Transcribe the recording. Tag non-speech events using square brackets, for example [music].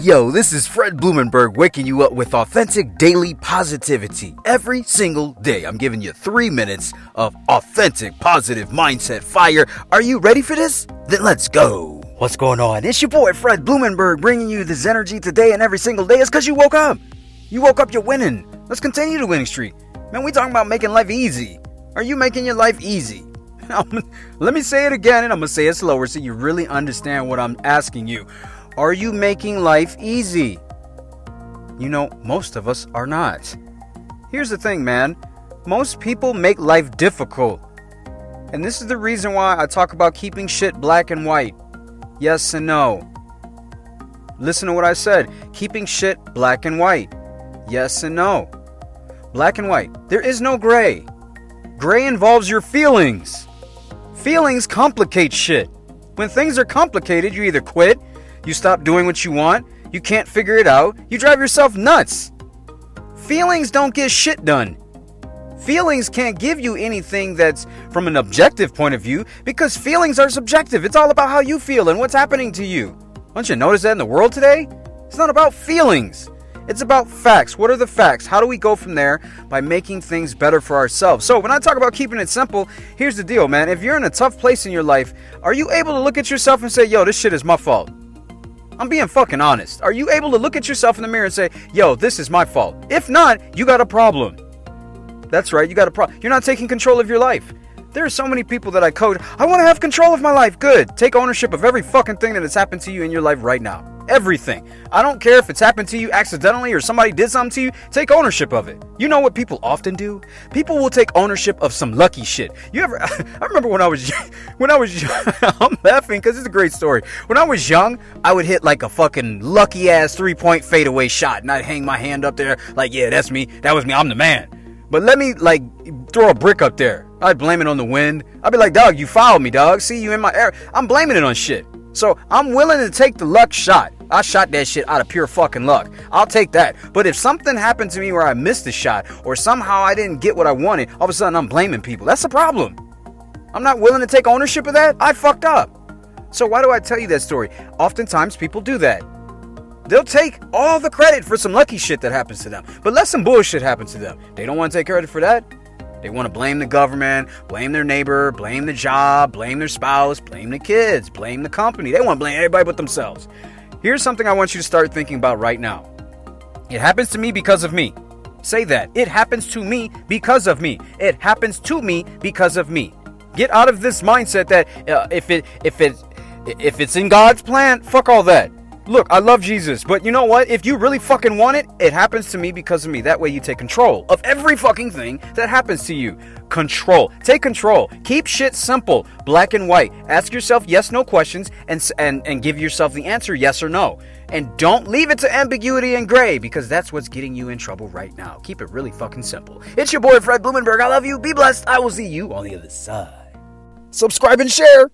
Yo, this is Fred Blumenberg waking you up with authentic daily positivity. Every single day, I'm giving you three minutes of authentic positive mindset fire. Are you ready for this? Then let's go. What's going on? It's your boy Fred Blumenberg bringing you this energy today and every single day. It's because you woke up. You woke up, you're winning. Let's continue the winning streak. Man, we talking about making life easy. Are you making your life easy? [laughs] Let me say it again and I'm going to say it slower so you really understand what I'm asking you. Are you making life easy? You know, most of us are not. Here's the thing, man. Most people make life difficult. And this is the reason why I talk about keeping shit black and white. Yes and no. Listen to what I said. Keeping shit black and white. Yes and no. Black and white. There is no gray. Gray involves your feelings. Feelings complicate shit. When things are complicated, you either quit, you stop doing what you want. You can't figure it out. You drive yourself nuts. Feelings don't get shit done. Feelings can't give you anything that's from an objective point of view because feelings are subjective. It's all about how you feel and what's happening to you. Don't you notice that in the world today? It's not about feelings. It's about facts. What are the facts? How do we go from there by making things better for ourselves? So, when I talk about keeping it simple, here's the deal, man. If you're in a tough place in your life, are you able to look at yourself and say, yo, this shit is my fault? I'm being fucking honest. Are you able to look at yourself in the mirror and say, yo, this is my fault? If not, you got a problem. That's right, you got a problem. You're not taking control of your life. There are so many people that I coach. I want to have control of my life. Good. Take ownership of every fucking thing that has happened to you in your life right now. Everything. I don't care if it's happened to you accidentally or somebody did something to you. Take ownership of it. You know what people often do? People will take ownership of some lucky shit. You ever? [laughs] I remember when I was [laughs] when I was [laughs] I'm laughing because it's a great story. When I was young, I would hit like a fucking lucky ass three point fadeaway shot, and I'd hang my hand up there like, yeah, that's me. That was me. I'm the man. But let me like throw a brick up there. I'd blame it on the wind. I'd be like, dog, you fouled me, dog. See you in my air. I'm blaming it on shit. So I'm willing to take the luck shot. I shot that shit out of pure fucking luck. I'll take that. But if something happened to me where I missed the shot or somehow I didn't get what I wanted, all of a sudden I'm blaming people. That's the problem. I'm not willing to take ownership of that. I fucked up. So why do I tell you that story? Oftentimes people do that. They'll take all the credit for some lucky shit that happens to them. But let some bullshit happen to them. They don't want to take credit for that. They want to blame the government, blame their neighbor, blame the job, blame their spouse, blame the kids, blame the company. They want to blame everybody but themselves. Here's something I want you to start thinking about right now. It happens to me because of me. Say that. It happens to me because of me. It happens to me because of me. Get out of this mindset that uh, if it if it if it's in God's plan, fuck all that. Look, I love Jesus, but you know what? If you really fucking want it, it happens to me because of me. That way you take control of every fucking thing that happens to you. Control. Take control. Keep shit simple, black and white. Ask yourself yes no questions and and and give yourself the answer yes or no. And don't leave it to ambiguity and gray because that's what's getting you in trouble right now. Keep it really fucking simple. It's your boy Fred Blumenberg. I love you. Be blessed. I will see you on the other side. Subscribe and share.